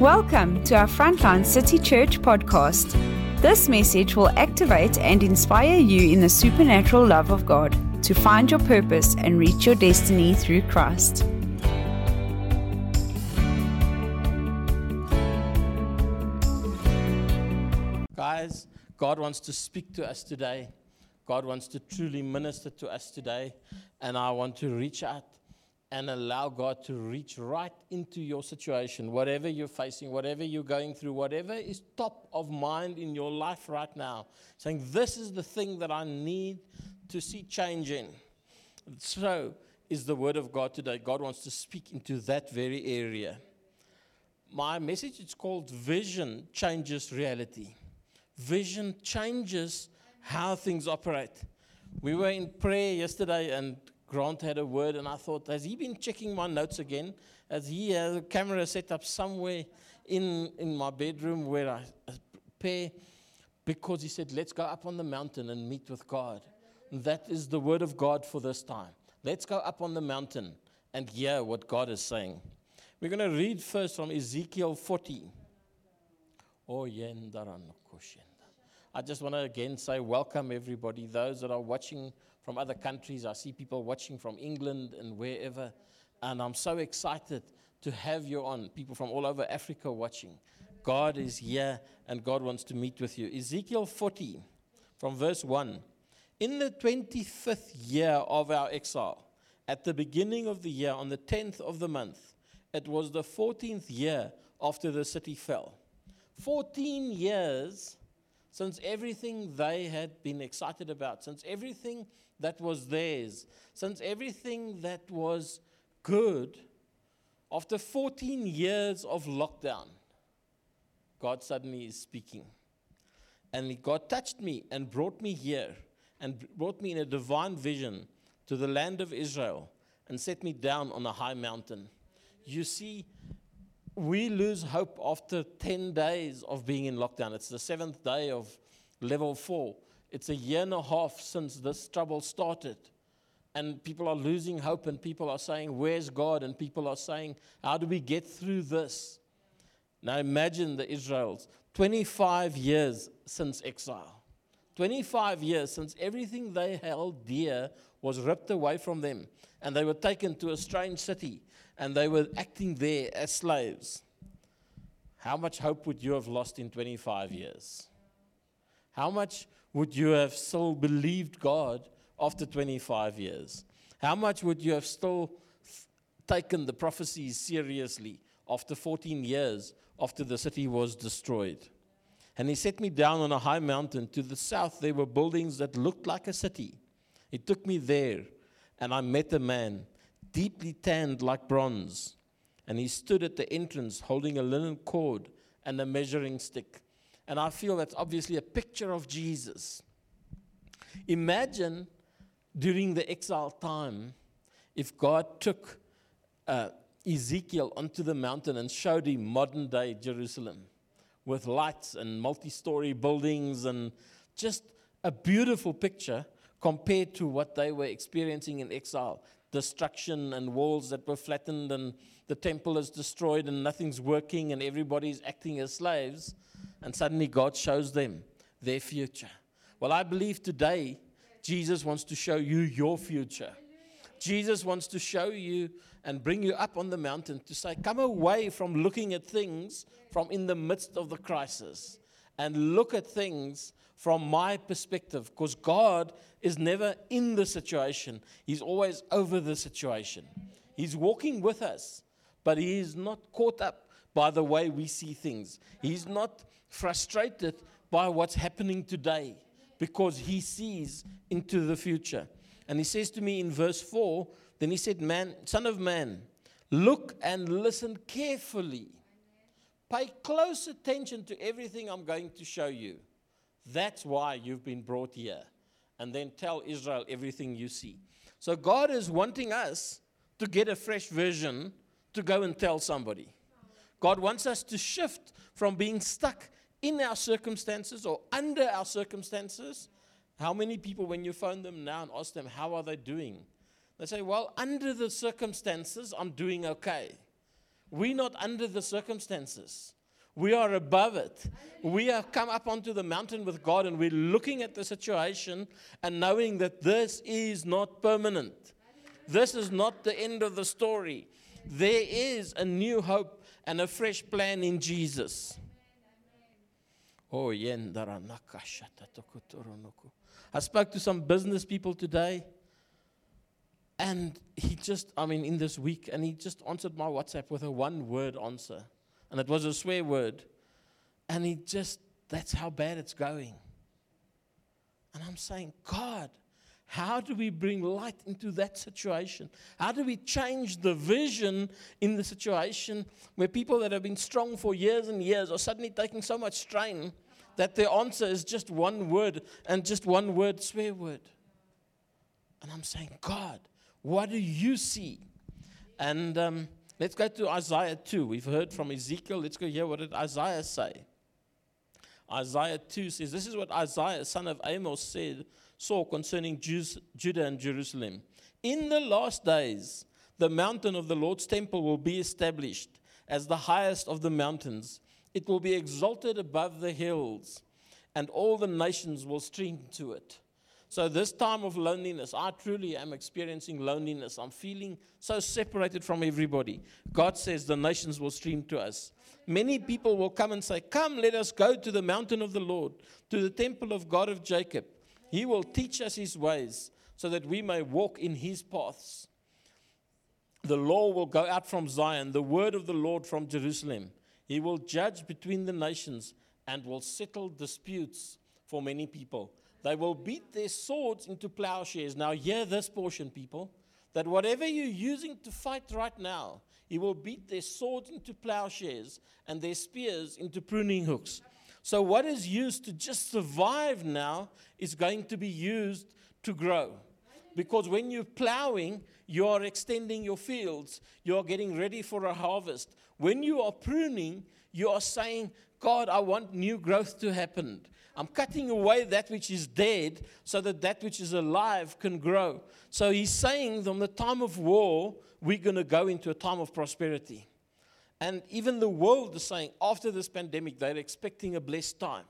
Welcome to our Frontline City Church podcast. This message will activate and inspire you in the supernatural love of God to find your purpose and reach your destiny through Christ. Guys, God wants to speak to us today. God wants to truly minister to us today. And I want to reach out and allow God to reach right into your situation, whatever you're facing, whatever you're going through, whatever is top of mind in your life right now. Saying, This is the thing that I need to see change in. So is the word of God today. God wants to speak into that very area. My message is called Vision Changes Reality. Vision changes how things operate. We were in prayer yesterday, and Grant had a word, and I thought, has he been checking my notes again? As he uh, has a camera set up somewhere in, in my bedroom where I prepare? Because he said, let's go up on the mountain and meet with God. That is the word of God for this time. Let's go up on the mountain and hear what God is saying. We're going to read first from Ezekiel 40. Oh, I just want to again say welcome, everybody. Those that are watching from other countries. I see people watching from England and wherever. And I'm so excited to have you on, people from all over Africa watching. God is here and God wants to meet with you. Ezekiel 40, from verse 1. In the 25th year of our exile, at the beginning of the year, on the 10th of the month, it was the 14th year after the city fell. 14 years since everything they had been excited about, since everything that was theirs, since everything that was good, after 14 years of lockdown, God suddenly is speaking. And God touched me and brought me here and brought me in a divine vision to the land of Israel and set me down on a high mountain. You see, we lose hope after 10 days of being in lockdown. It's the seventh day of level four. It's a year and a half since this trouble started. And people are losing hope, and people are saying, Where's God? And people are saying, How do we get through this? Now imagine the Israels 25 years since exile. 25 years since everything they held dear was ripped away from them, and they were taken to a strange city, and they were acting there as slaves. How much hope would you have lost in 25 years? How much would you have still believed God after 25 years? How much would you have still taken the prophecies seriously after 14 years after the city was destroyed? And he set me down on a high mountain. To the south, there were buildings that looked like a city. He took me there, and I met a man, deeply tanned like bronze. And he stood at the entrance holding a linen cord and a measuring stick. And I feel that's obviously a picture of Jesus. Imagine during the exile time if God took uh, Ezekiel onto the mountain and showed him modern day Jerusalem with lights and multi story buildings and just a beautiful picture compared to what they were experiencing in exile destruction and walls that were flattened and the temple is destroyed and nothing's working and everybody's acting as slaves and suddenly God shows them their future. Well, I believe today Jesus wants to show you your future. Jesus wants to show you and bring you up on the mountain to say, Come away from looking at things from in the midst of the crisis and look at things from my perspective because God is never in the situation, He's always over the situation. He's walking with us, but He is not caught up by the way we see things. He's not frustrated by what's happening today because he sees into the future. And he says to me in verse 4 then he said, Man, son of man, look and listen carefully. Pay close attention to everything I'm going to show you. That's why you've been brought here. And then tell Israel everything you see. So God is wanting us to get a fresh vision to go and tell somebody. God wants us to shift from being stuck in our circumstances or under our circumstances. How many people, when you phone them now and ask them, How are they doing? They say, Well, under the circumstances, I'm doing okay. We're not under the circumstances. We are above it. We have come up onto the mountain with God and we're looking at the situation and knowing that this is not permanent. This is not the end of the story. There is a new hope and a fresh plan in Jesus. Oh. I spoke to some business people today, and he just, I mean, in this week, and he just answered my WhatsApp with a one word answer. And it was a swear word. And he just, that's how bad it's going. And I'm saying, God, how do we bring light into that situation? How do we change the vision in the situation where people that have been strong for years and years are suddenly taking so much strain that their answer is just one word and just one word, swear word? And I'm saying, God, what do you see? And um, let's go to Isaiah 2. We've heard from Ezekiel. Let's go hear what did Isaiah say. Isaiah 2 says, This is what Isaiah, son of Amos, said saw concerning Jews, Judah and Jerusalem. In the last days, the mountain of the Lord's temple will be established as the highest of the mountains. It will be exalted above the hills, and all the nations will stream to it. So, this time of loneliness, I truly am experiencing loneliness. I'm feeling so separated from everybody. God says the nations will stream to us. Many people will come and say, Come, let us go to the mountain of the Lord, to the temple of God of Jacob. He will teach us his ways so that we may walk in his paths. The law will go out from Zion, the word of the Lord from Jerusalem. He will judge between the nations and will settle disputes for many people. They will beat their swords into plowshares. Now, hear this portion, people that whatever you're using to fight right now, he will beat their swords into plowshares and their spears into pruning hooks. So, what is used to just survive now is going to be used to grow. Because when you're plowing, you are extending your fields, you are getting ready for a harvest. When you are pruning, you are saying, God, I want new growth to happen. I'm cutting away that which is dead so that that which is alive can grow. So he's saying from the time of war, we're going to go into a time of prosperity. And even the world is saying after this pandemic, they're expecting a blessed time.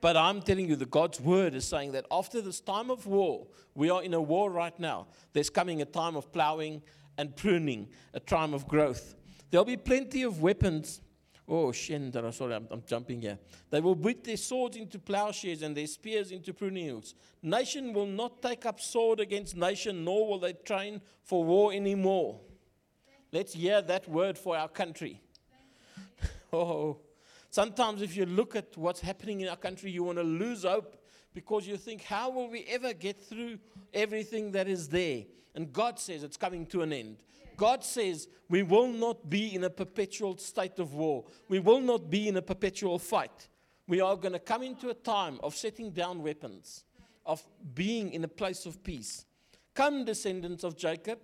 But I'm telling you, the God's word is saying that after this time of war, we are in a war right now. There's coming a time of plowing and pruning, a time of growth. There'll be plenty of weapons. Oh, Shendara, sorry, I'm, I'm, jumping here. They will beat their swords into plowshares and their spears into pruning hooks. Nation will not take up sword against nation, nor will they train for war anymore. Let's hear that word for our country. Oh, sometimes if you look at what's happening in our country, you want to lose hope because you think, how will we ever get through everything that is there? And God says it's coming to an end. God says we will not be in a perpetual state of war. We will not be in a perpetual fight. We are going to come into a time of setting down weapons, of being in a place of peace. Come, descendants of Jacob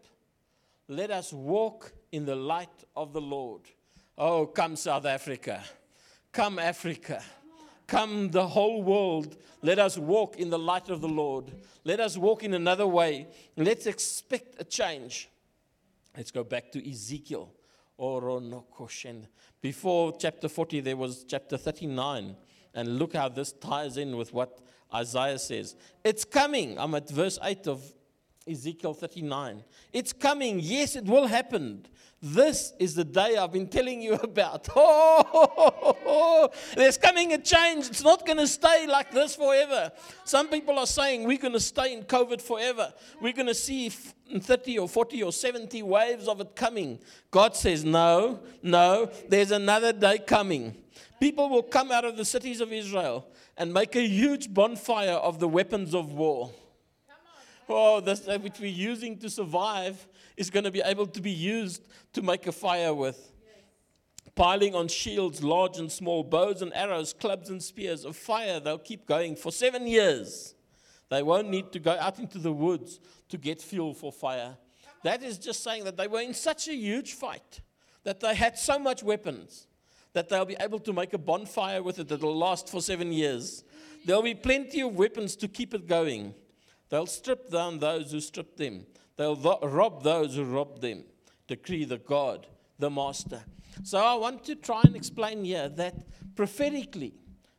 let us walk in the light of the Lord. Oh, come, South Africa. Come, Africa. Come, the whole world. Let us walk in the light of the Lord. Let us walk in another way. Let's expect a change. Let's go back to Ezekiel. Before chapter 40, there was chapter 39. And look how this ties in with what Isaiah says. It's coming. I'm at verse 8 of Ezekiel 39. It's coming. Yes, it will happen. This is the day I've been telling you about. Oh, there's coming a change. It's not going to stay like this forever. Some people are saying we're going to stay in COVID forever. We're going to see 30 or 40 or 70 waves of it coming. God says, no, no, there's another day coming. People will come out of the cities of Israel and make a huge bonfire of the weapons of war oh, this that which we're using to survive is going to be able to be used to make a fire with. Piling on shields, large and small, bows and arrows, clubs and spears of fire, they'll keep going for seven years. They won't need to go out into the woods to get fuel for fire. That is just saying that they were in such a huge fight that they had so much weapons that they'll be able to make a bonfire with it that'll last for seven years. There'll be plenty of weapons to keep it going. They'll strip down those who strip them. They'll rob those who rob them. Decree the God, the master. So I want to try and explain here that prophetically,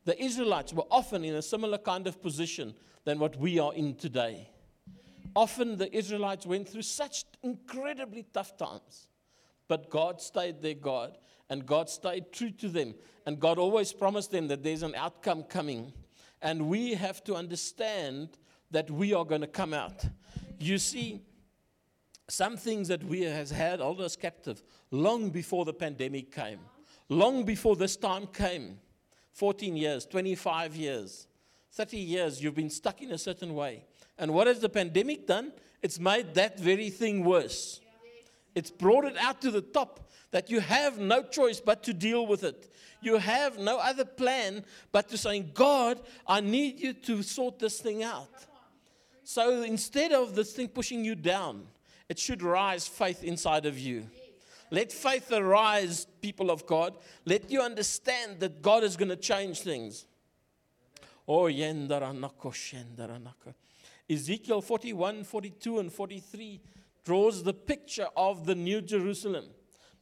the Israelites were often in a similar kind of position than what we are in today. Often the Israelites went through such incredibly tough times, but God stayed their God and God stayed true to them. And God always promised them that there's an outcome coming. And we have to understand that we are going to come out. You see, some things that we has had hold us captive long before the pandemic came, long before this time came 14 years, 25 years, 30 years, you've been stuck in a certain way. And what has the pandemic done? It's made that very thing worse. It's brought it out to the top that you have no choice but to deal with it. You have no other plan but to say, God, I need you to sort this thing out. So instead of this thing pushing you down, it should rise faith inside of you. Let faith arise, people of God. Let you understand that God is going to change things. Oh, Ezekiel 41, 42, and 43 draws the picture of the New Jerusalem.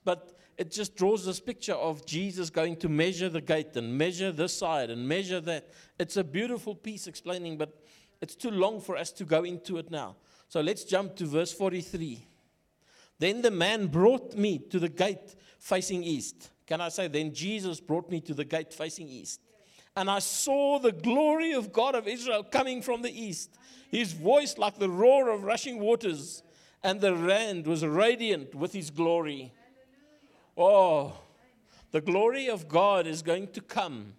But it just draws this picture of Jesus going to measure the gate and measure this side and measure that. It's a beautiful piece explaining, but it's too long for us to go into it now. So let's jump to verse 43. Then the man brought me to the gate facing east. Can I say, then Jesus brought me to the gate facing east. And I saw the glory of God of Israel coming from the east, his voice like the roar of rushing waters, and the land was radiant with his glory. Oh, the glory of God is going to come,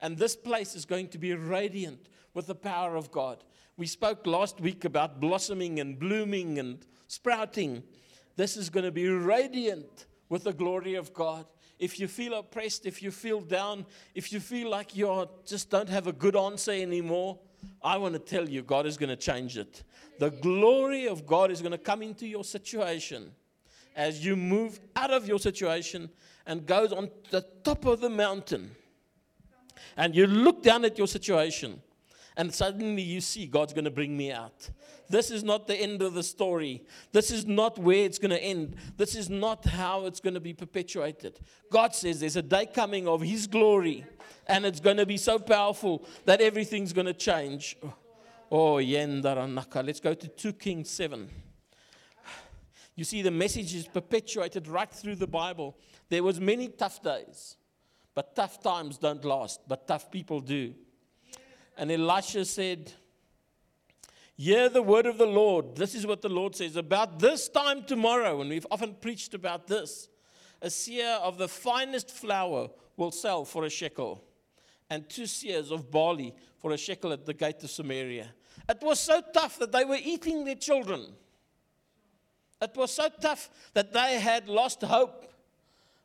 and this place is going to be radiant with the power of God. We spoke last week about blossoming and blooming and sprouting. This is going to be radiant with the glory of God. If you feel oppressed, if you feel down, if you feel like you just don't have a good answer anymore, I want to tell you, God is going to change it. The glory of God is going to come into your situation as you move out of your situation and goes on the top of the mountain. And you look down at your situation and suddenly you see God's going to bring me out. This is not the end of the story. This is not where it's going to end. This is not how it's going to be perpetuated. God says there's a day coming of His glory, and it's going to be so powerful that everything's going to change. Oh, Yendaranaka. Let's go to 2 Kings 7. You see, the message is perpetuated right through the Bible. There was many tough days, but tough times don't last, but tough people do. And Elisha said, Hear the word of the Lord. This is what the Lord says. About this time tomorrow, and we've often preached about this, a seah of the finest flour will sell for a shekel, and two seahs of barley for a shekel at the gate of Samaria. It was so tough that they were eating their children. It was so tough that they had lost hope.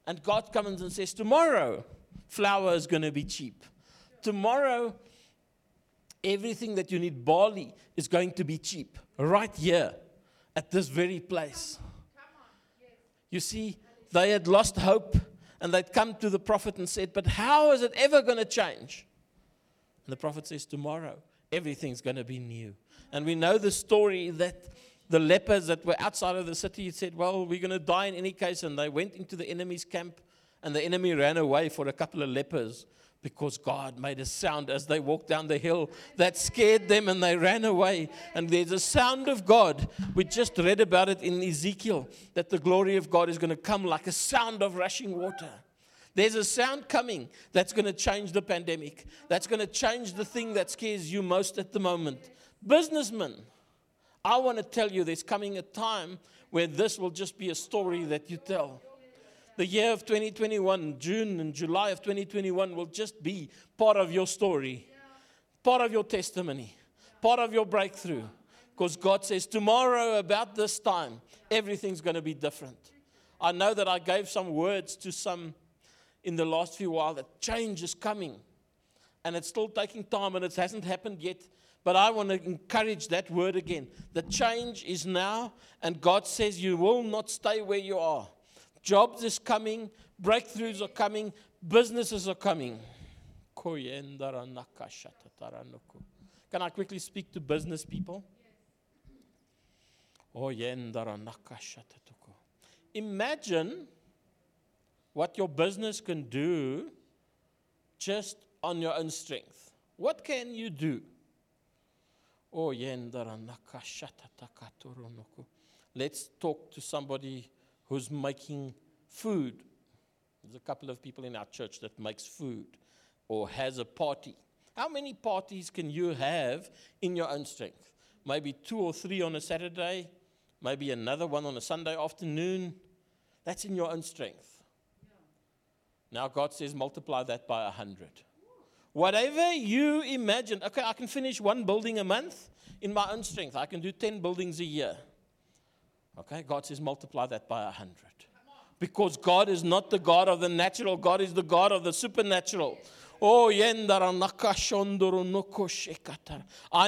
And God comes and says, Tomorrow, flour is going to be cheap. Tomorrow, everything that you need, barley, is going to be cheap right here at this very place. You see, they had lost hope and they'd come to the prophet and said, But how is it ever going to change? And the prophet says, Tomorrow, everything's going to be new. And we know the story that the lepers that were outside of the city said, Well, we're going to die in any case. And they went into the enemy's camp, and the enemy ran away for a couple of lepers because God made a sound as they walked down the hill that scared them and they ran away. And there's a sound of God. We just read about it in Ezekiel that the glory of God is going to come like a sound of rushing water. There's a sound coming that's going to change the pandemic, that's going to change the thing that scares you most at the moment. Businessmen, I want to tell you there's coming a time where this will just be a story that you tell the year of 2021, June and July of 2021 will just be part of your story, part of your testimony, part of your breakthrough. Because God says, tomorrow, about this time, everything's going to be different. I know that I gave some words to some in the last few while that change is coming. And it's still taking time and it hasn't happened yet. But I want to encourage that word again. The change is now, and God says you will not stay where you are. Jobs is coming, breakthroughs are coming, businesses are coming. Can I quickly speak to business people? Imagine what your business can do just on your own strength. What can you do? Let's talk to somebody who's making food. There's a couple of people in our church that makes food or has a party. How many parties can you have in your own strength? Maybe two or three on a Saturday, maybe another one on a Sunday afternoon. That's in your own strength. Now God says multiply that by a hundred. Whatever you imagine, okay, I can finish one building a month in my own strength. I can do 10 buildings a year. Okay, God says multiply that by a hundred. Because God is not the God of the natural, God is the God of the supernatural. Oh, I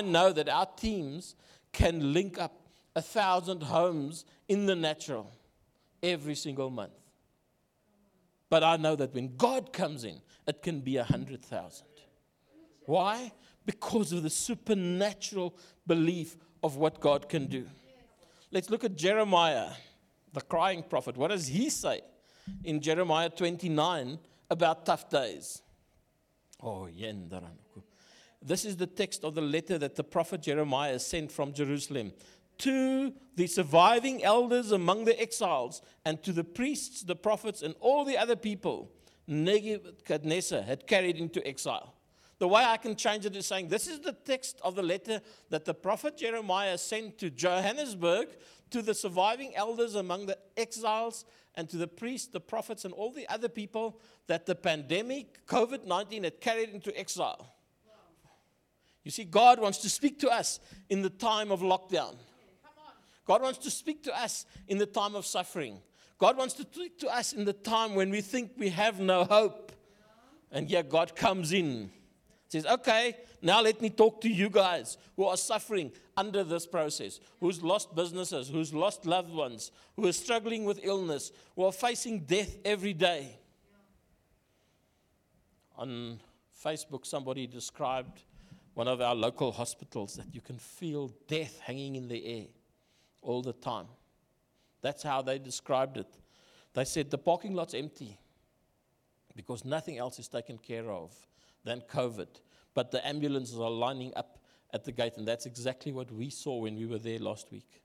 know that our teams can link up a thousand homes in the natural every single month. But I know that when God comes in, it can be a hundred thousand. Why? Because of the supernatural belief of what God can do. Let's look at Jeremiah, the crying prophet. What does he say in Jeremiah 29 about tough days? Oh, This is the text of the letter that the prophet Jeremiah sent from Jerusalem to the surviving elders among the exiles and to the priests, the prophets, and all the other people Nebuchadnezzar had carried into exile. The way I can change it is saying this is the text of the letter that the prophet Jeremiah sent to Johannesburg to the surviving elders among the exiles and to the priests, the prophets, and all the other people that the pandemic, COVID 19, had carried into exile. You see, God wants to speak to us in the time of lockdown. God wants to speak to us in the time of suffering. God wants to speak to us in the time when we think we have no hope. And yet God comes in says, okay, now let me talk to you guys who are suffering under this process, who's lost businesses, who's lost loved ones, who are struggling with illness, who are facing death every day. On Facebook, somebody described one of our local hospitals that you can feel death hanging in the air all the time. That's how they described it. They said the parking lot's empty because nothing else is taken care of than COVID. But the ambulances are lining up at the gate, and that's exactly what we saw when we were there last week.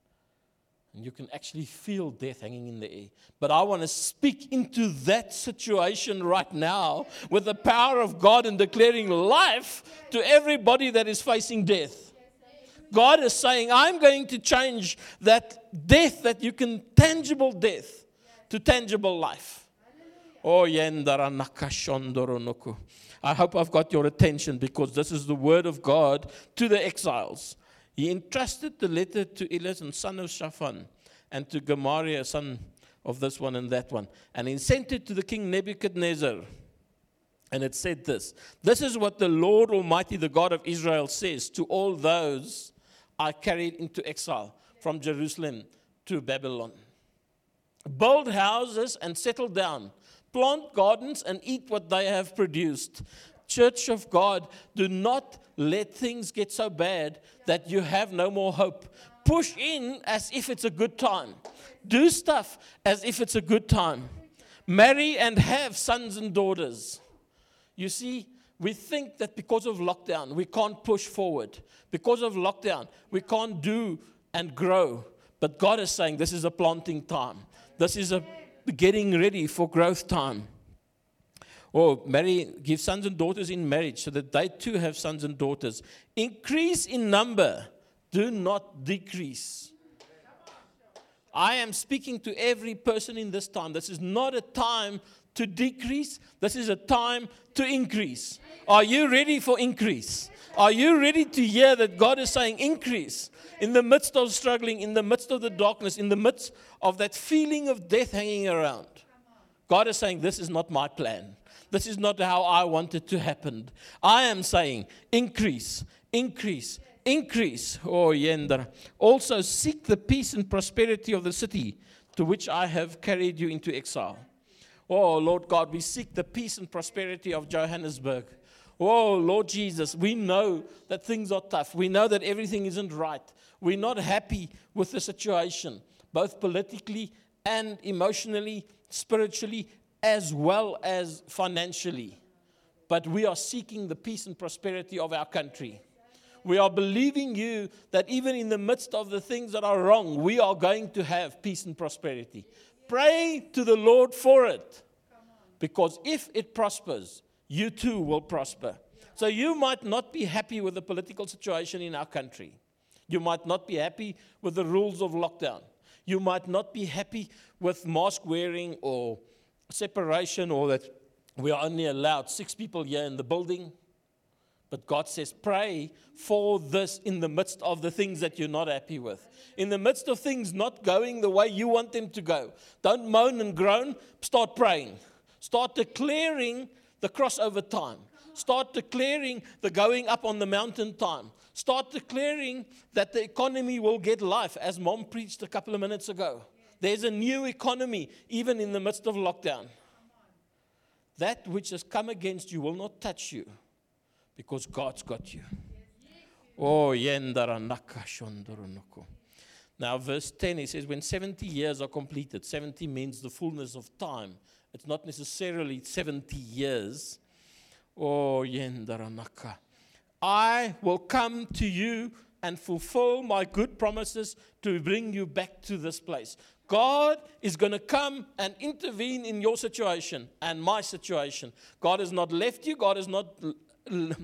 And you can actually feel death hanging in the air. But I want to speak into that situation right now with the power of God and declaring life to everybody that is facing death. God is saying, I'm going to change that death that you can, tangible death, to tangible life. Oh, yendara nakashondoronoku. I hope I've got your attention because this is the word of God to the exiles. He entrusted the letter to Elias son of Shaphan and to Gemariah, son of this one and that one. And he sent it to the king Nebuchadnezzar. And it said this This is what the Lord Almighty, the God of Israel, says to all those I carried into exile from Jerusalem to Babylon. Build houses and settle down plant gardens and eat what they have produced. Church of God, do not let things get so bad that you have no more hope. Push in as if it's a good time. Do stuff as if it's a good time. Marry and have sons and daughters. You see, we think that because of lockdown, we can't push forward. Because of lockdown, we can't do and grow. But God is saying this is a planting time. This is a getting ready for growth time. Or marry, give sons and daughters in marriage so that they too have sons and daughters. Increase in number, do not decrease. I am speaking to every person in this time. This is not a time to decrease, this is a time to increase. Are you ready for increase? Are you ready to hear that God is saying increase? in the midst of struggling, in the midst of the darkness, in the midst of that feeling of death hanging around, God is saying, This is not my plan. This is not how I want it to happen. I am saying, increase, increase, increase. Oh, yender. Also, seek the peace and prosperity of the city to which I have carried you into exile. Oh, Lord God, we seek the peace and prosperity of Johannesburg. Oh, Lord Jesus, we know that things are tough. We know that everything isn't right. We're not happy with the situation, both politically and emotionally, spiritually, as well as financially. But we are seeking the peace and prosperity of our country. We are believing you that even in the midst of the things that are wrong, we are going to have peace and prosperity. Pray to the Lord for it. Because if it prospers, you too will prosper. So you might not be happy with the political situation in our country. You might not be happy with the rules of lockdown. You might not be happy with mask wearing or separation or that we are only allowed six people here in the building. But God says, pray for this in the midst of the things that you're not happy with. In the midst of things not going the way you want them to go. Don't moan and groan, start praying. Start declaring the crossover time. Start declaring the going up on the mountain time. Start declaring that the economy will get life, as mom preached a couple of minutes ago. There's a new economy, even in the midst of lockdown. That which has come against you will not touch you because God's got you. Oh, now, verse 10, he says, When 70 years are completed, 70 means the fullness of time. It's not necessarily 70 years. Oh, yendaranaka. I will come to you and fulfill my good promises to bring you back to this place. God is going to come and intervene in your situation and my situation. God has not left you, God has not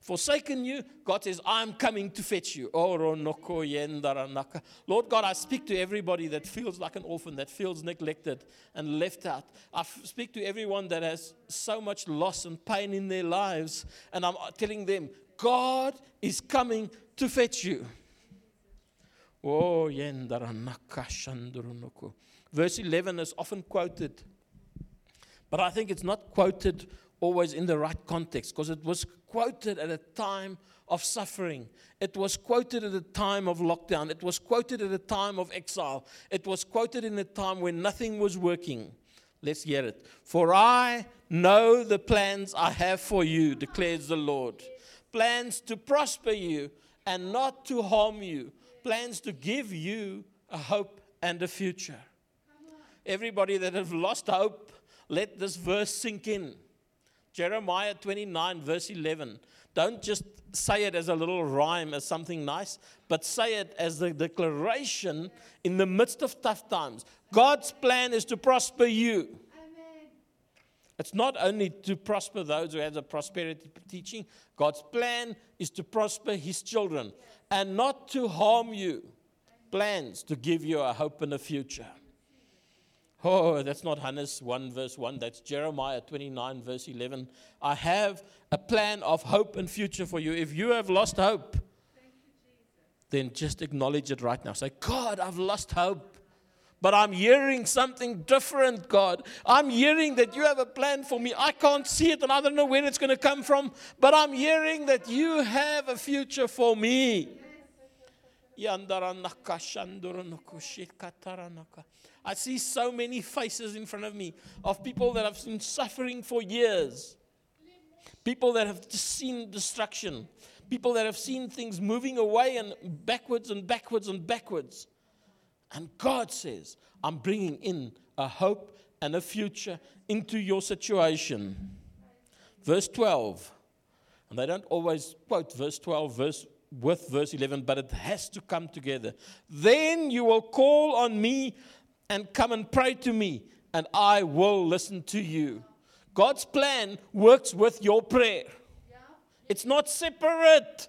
forsaken you. God says, I'm coming to fetch you. Lord God, I speak to everybody that feels like an orphan, that feels neglected and left out. I speak to everyone that has so much loss and pain in their lives, and I'm uh, telling them, God is coming to fetch you. Oh, Verse 11 is often quoted, but I think it's not quoted always in the right context because it was quoted at a time of suffering. It was quoted at a time of lockdown. It was quoted at a time of exile. It was quoted in a time when nothing was working. Let's hear it. For I know the plans I have for you, declares the Lord. Plans to prosper you and not to harm you plans to give you a hope and a future. Everybody that have lost hope, let this verse sink in. Jeremiah 29, verse 11. Don't just say it as a little rhyme, as something nice, but say it as the declaration in the midst of tough times. God's plan is to prosper you. Amen. It's not only to prosper those who have the prosperity teaching, God's plan is to prosper his children and not to harm you. Plans to give you a hope and a future. Oh, that's not Hannes 1 verse 1, that's Jeremiah 29 verse 11. I have a plan of hope and future for you. If you have lost hope, then just acknowledge it right now. Say, God, I've lost hope. But I'm hearing something different, God. I'm hearing that you have a plan for me. I can't see it and I don't know where it's going to come from, but I'm hearing that you have a future for me. I see so many faces in front of me of people that have been suffering for years. People that have seen destruction. People that have seen things moving away and backwards and backwards and backwards. And God says, I'm bringing in a hope and a future into your situation. Verse 12. And they don't always quote verse 12 verse, with verse 11, but it has to come together. Then you will call on me and come and pray to me, and I will listen to you. God's plan works with your prayer. It's not separate.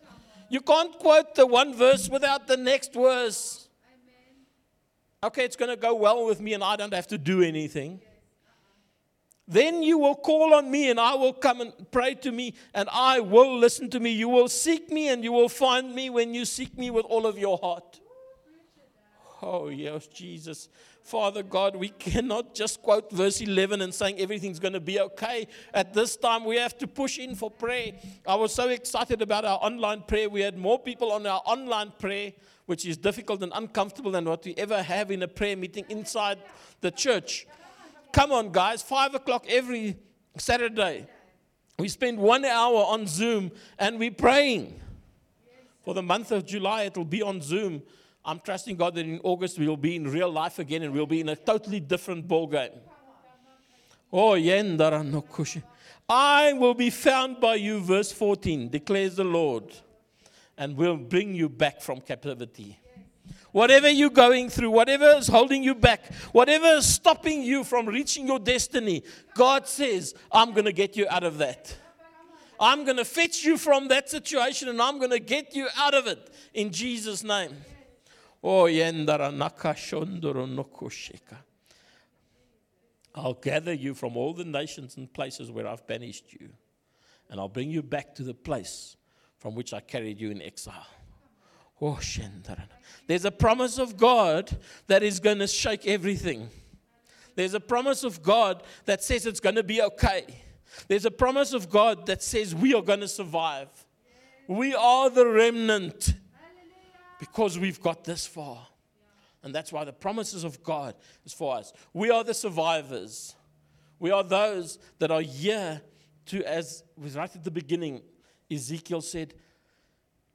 You can't quote the one verse without the next verse okay, it's going to go well with me and I don't have to do anything. Then you will call on me and I will come and pray to me and I will listen to me. You will seek me and you will find me when you seek me with all of your heart. Oh, yes, Jesus. Father God, we cannot just quote verse 11 and saying everything's going to be okay. At this time, we have to push in for prayer. I was so excited about our online prayer. We had more people on our online prayer which is difficult and uncomfortable than what we ever have in a prayer meeting inside the church. Come on, guys, five o'clock every Saturday. We spend one hour on Zoom and we're praying. For the month of July, it'll be on Zoom. I'm trusting God that in August we'll be in real life again and we'll be in a totally different ball game. Oh, yendara no kushi. I will be found by you, verse 14, declares the Lord, and will bring you back from captivity. Whatever you're going through, whatever is holding you back, whatever is stopping you from reaching your destiny, God says, I'm going to get you out of that. I'm going to fetch you from that situation and I'm going to get you out of it in Jesus' name. Oh, yendara naka shondoro nokosheka. I'll gather you from all the nations and places where I've banished you, and I'll bring you back to the place from which I carried you in exile. Oh. There's a promise of God that is going to shake everything. There's a promise of God that says it's going to be okay. There's a promise of God that says we are going to survive. We are the remnant because we've got this far. And that's why the promises of God is for us. We are the survivors. We are those that are here to, as was right at the beginning, Ezekiel said,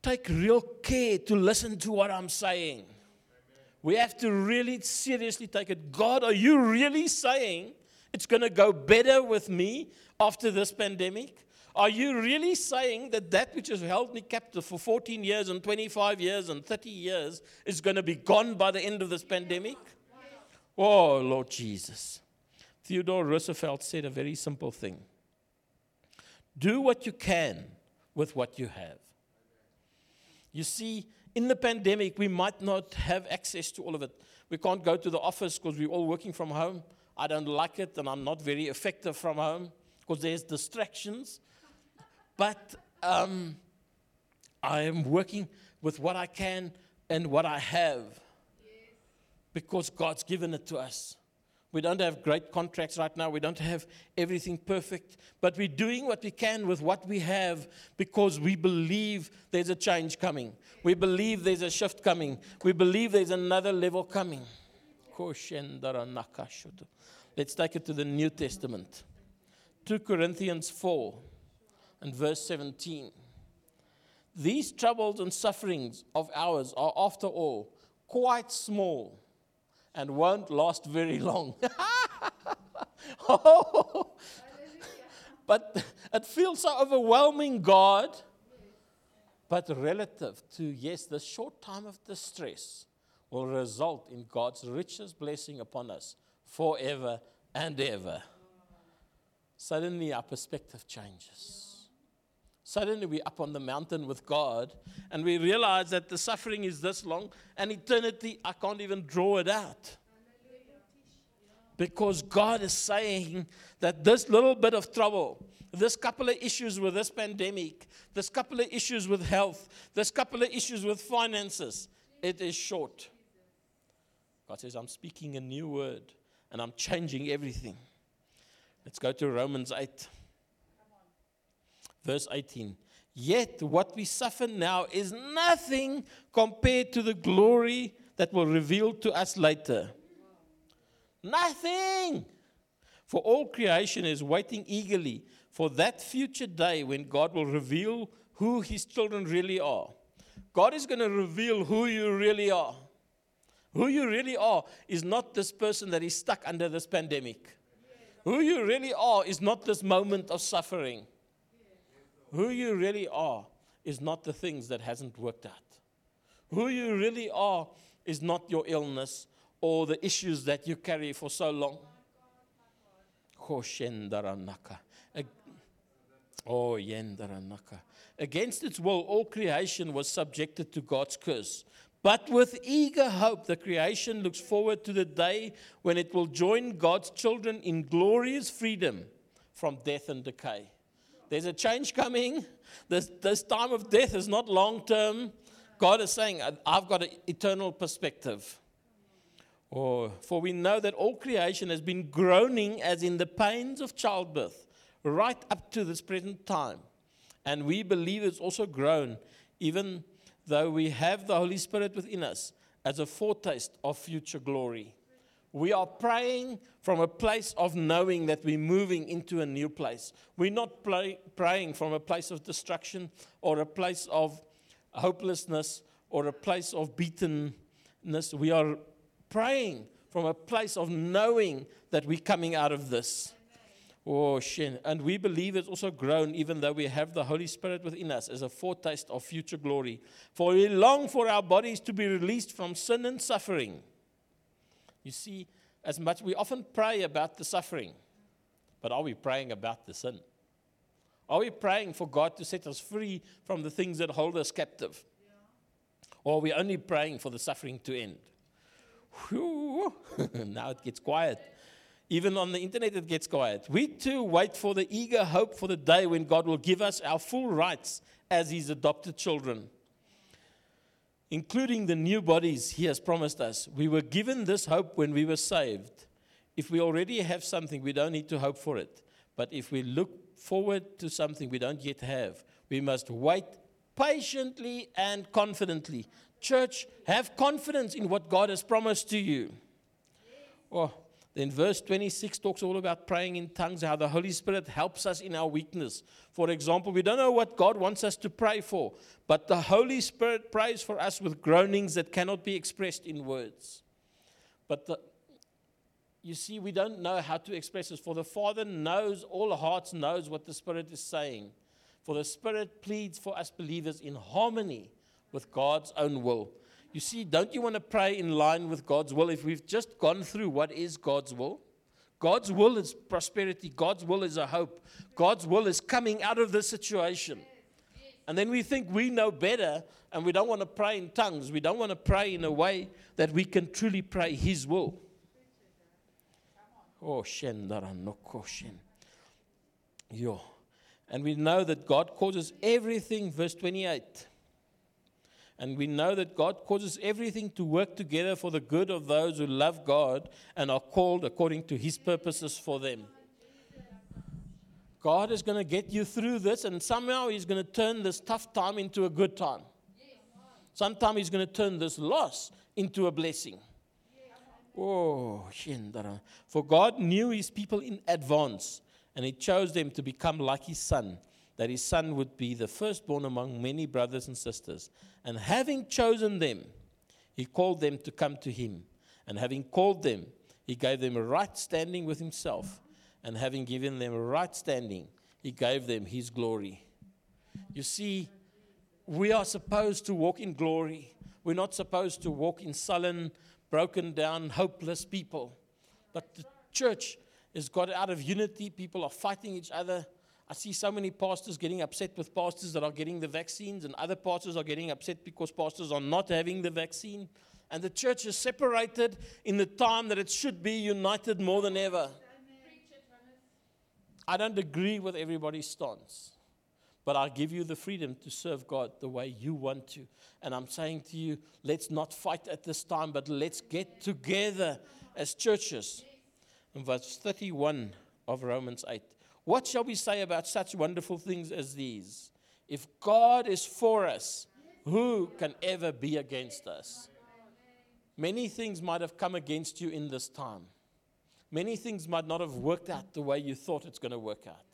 take real care to listen to what I'm saying. We have to really seriously take it. God, are you really saying it's going to go better with me after this pandemic? Are you really saying that that which has held me captive for 14 years and 25 years and 30 years is going to be gone by the end of this pandemic? Oh, Lord Jesus. Theodore Roosevelt said a very simple thing do what you can with what you have. You see, in the pandemic, we might not have access to all of it. We can't go to the office because we're all working from home. I don't like it, and I'm not very effective from home because there's distractions. But um, I am working with what I can and what I have because God's given it to us. We don't have great contracts right now. We don't have everything perfect. But we're doing what we can with what we have because we believe there's a change coming. We believe there's a shift coming. We believe there's another level coming. Let's take it to the New Testament. 2 Corinthians 4 and verse 17. These troubles and sufferings of ours are, after all, quite small and won't last very long. oh, but it feels so overwhelming, God. But relative to, yes, the short time of distress will result in God's richest blessing upon us forever and ever. Suddenly, our perspective changes. Suddenly, we're up on the mountain with God, and we realize that the suffering is this long, and eternity, I can't even draw it out. Because God is saying that this little bit of trouble, this couple of issues with this pandemic, this couple of issues with health, this couple of issues with finances, it is short. God says, I'm speaking a new word and I'm changing everything. Let's go to Romans 8. Verse 18. Yet what we suffer now is nothing compared to the glory that will reveal to us later. Nothing. For all creation is waiting eagerly for that future day when God will reveal who his children really are. God is going to reveal who you really are. Who you really are is not this person that is stuck under this pandemic. Who you really are is not this moment of suffering who you really are is not the things that hasn't worked out. Who you really are is not your illness or the issues that you carry for so long. Oh, yendaranaka. Against its will, all creation was subjected to God's curse. But with eager hope, the creation looks forward to the day when it will join God's children in glorious freedom from death and decay. There's a change coming. This, this time of death is not long term. God is saying, I've got an eternal perspective. Oh, for we know that all creation has been groaning as in the pains of childbirth right up to this present time. And we believe it's also groan, even though we have the Holy Spirit within us as a foretaste of future glory. We are praying from a place of knowing that we're moving into a new place. We're not pray, praying from a place of destruction or a place of hopelessness or a place of beatenness. We are praying from a place of knowing that we're coming out of this. Oh, shin. And we believe it's also groan even though we have the Holy Spirit within us as a foretaste of future glory. For we long for our bodies to be released from sin and suffering. You see, as much we often pray about the suffering, but are we praying about the sin? Are we praying for God to set us free from the things that hold us captive? Or are we only praying for the suffering to end? Whew. now it gets quiet. Even on the internet, it gets quiet. We too wait for the eager hope for the day when God will give us our full rights as His adopted children, including the new bodies He has promised us. We were given this hope when we were saved. If we already have something, we don't need to hope for it. But if we look forward to something we don't yet have, we must wait patiently and confidently. Church, have confidence in what God has promised to you. Oh, then verse 26 talks all about praying in tongues, how the Holy Spirit helps us in our weakness. For example, we don't know what God wants us to pray for, but the Holy Spirit prays for us with groanings that cannot be expressed in words. But the, you see, we don't know how to express this. For the Father knows, all hearts knows what the Spirit is saying. For the Spirit pleads for us believers in harmony with God's own will. You see, don't you want to pray in line with God's will if we've just gone through what is God's will? God's will is prosperity. God's will is a hope. God's will is coming out of this situation. And then we think we know better and we don't want to pray in tongues. We don't want to pray in a way that we can truly pray His will. Oh, koshin. Yo. And we know that God causes everything, verse 28 and we know that God causes everything to work together for the good of those who love God and are called according to his purposes for them. God is going to get you through this, and somehow He's going to turn this tough time into a good time. Sometimes He's going to turn this loss into a blessing. Oh, for God knew His people in advance, and He chose them to become like His Son that his son would be the firstborn among many brothers and sisters. And having chosen them, he called them to come to him. And having called them, he gave them a right standing with himself. And having given them a right standing, he gave them his glory. You see, we are supposed to walk in glory. We're not supposed to walk in sullen, broken down, hopeless people. But the church has got out of unity. People are fighting each other. I see so many pastors getting upset with pastors that are getting the vaccines, and other pastors are getting upset because pastors are not having the vaccine. And the church is separated in the time that it should be united more than ever. I don't agree with everybody's stance, but I give you the freedom to serve God the way you want to. And I'm saying to you, let's not fight at this time, but let's get together as churches. In verse 31 of Romans 8. What shall we say about such wonderful things as these? If God is for us, who can ever be against us? Many things might have come against you in this time. Many things might not have worked out the way you thought it's going to work out.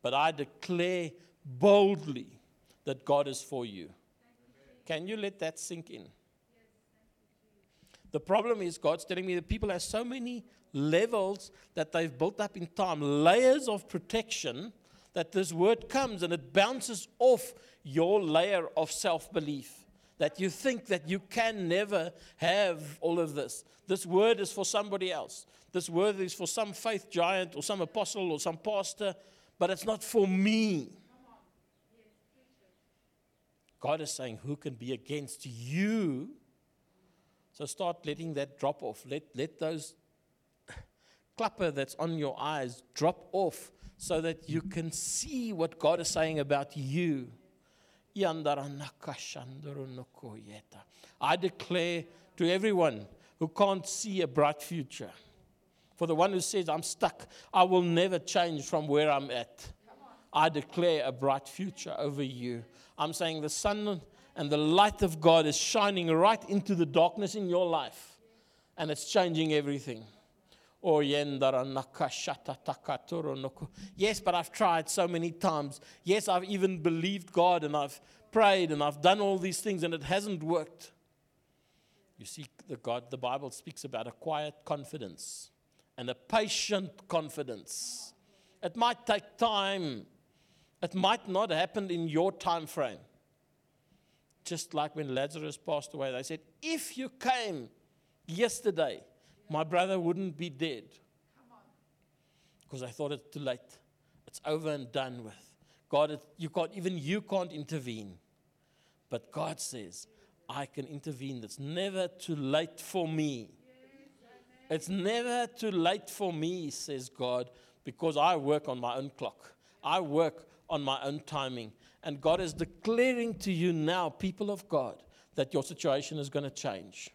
But I declare boldly that God is for you. Can you let that sink in? The problem is, God's telling me that people have so many levels that they've built up in time, layers of protection, that this word comes and it bounces off your layer of self belief. That you think that you can never have all of this. This word is for somebody else. This word is for some faith giant or some apostle or some pastor, but it's not for me. God is saying, Who can be against you? So start letting that drop off. Let, let those clapper that's on your eyes drop off so that you can see what God is saying about you. I declare to everyone who can't see a bright future, for the one who says, I'm stuck, I will never change from where I'm at. I declare a bright future over you. I'm saying the sun and the light of God is shining right into the darkness in your life, and it's changing everything. Yes, but I've tried so many times. Yes, I've even believed God and I've prayed and I've done all these things and it hasn't worked. You see, the God, the Bible speaks about a quiet confidence and a patient confidence. It might take time. It might not happen in your time frame. Just like when Lazarus passed away, they said, If you came yesterday, my brother wouldn't be dead. Because I thought it's too late. It's over and done with. God, you can't, even you can't intervene. But God says, I can intervene. It's never too late for me. It's never too late for me, says God, because I work on my own clock. I work on my own timing. And God is declaring to you now, people of God, that your situation is going to change.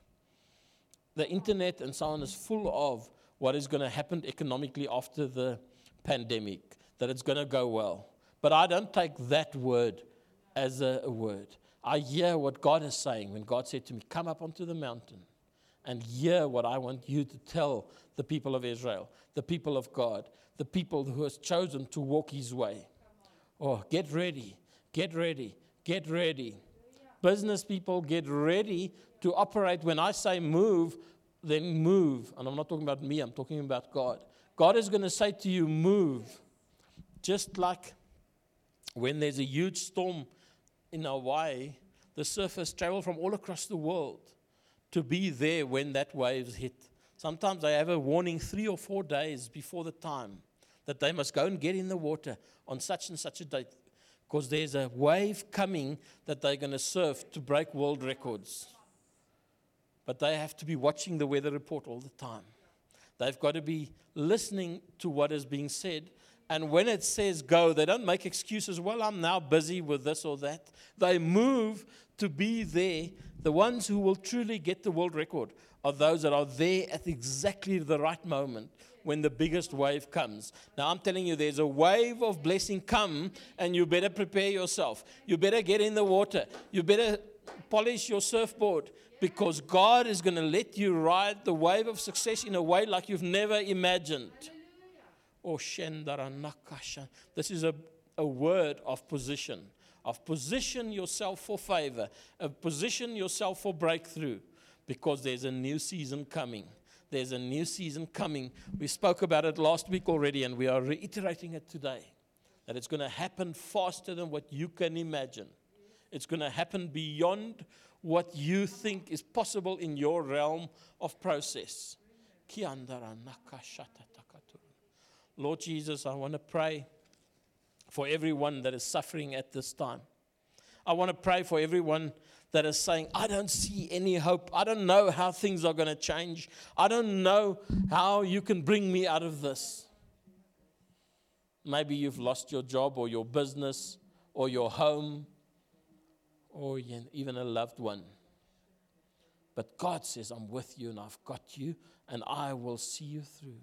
The internet and so on is full of what is going to happen economically after the pandemic, that it's going to go well. But I don't take that word as a, a word. I hear what God is saying when God said to me, Come up onto the mountain and hear what I want you to tell the people of Israel, the people of God, the people who has chosen to walk his way. Oh, get ready, get ready, get ready. Business people, get ready to operate. When I say move, then move. And I'm not talking about me, I'm talking about God. God is going to say to you, move. Just like when there's a huge storm in Hawaii, the surfers travel from all across the world to be there when that waves hit. Sometimes they have a warning three or four days before the time that they must go and get in the water on such and such a date because there's a wave coming that they're going to surf to break world records. But they have to be watching the weather report all the time. They've got to be listening to what is being said. And when it says go, they don't make excuses. Well, I'm now busy with this or that. They move to be there. The ones who will truly get the world record are those that are there at exactly the right moment when the biggest wave comes. Now, I'm telling you, there's a wave of blessing come, and you better prepare yourself. You better get in the water. You better polish your surfboard because God is going to let you ride the wave of success in a way like you've never imagined. Oh, this is a, a word of position, of position yourself for favor, of position yourself for breakthrough, because there's a new season coming. There's a new season coming. We spoke about it last week already, and we are reiterating it today that it's going to happen faster than what you can imagine. It's going to happen beyond what you think is possible in your realm of process. Lord Jesus, I want to pray for everyone that is suffering at this time. I want to pray for everyone that is saying, I don't see any hope. I don't know how things are going to change. I don't know how you can bring me out of this. Maybe you've lost your job or your business or your home or even a loved one. But God says, I'm with you and I've got you and I will see you through.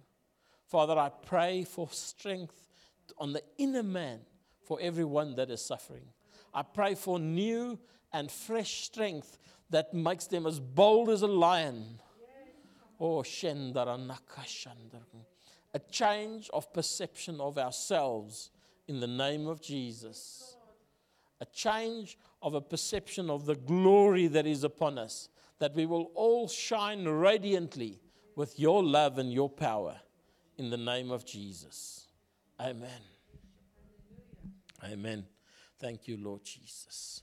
Father, I pray for strength on the inner man for everyone that is suffering. I pray for new and fresh strength that makes them as bold as a lion. Oh, a change of perception of ourselves in the name of Jesus. A change of a perception of the glory that is upon us, that we will all shine radiantly with your love and your power in the name of Jesus. Amen. Amen. Thank you, Lord Jesus.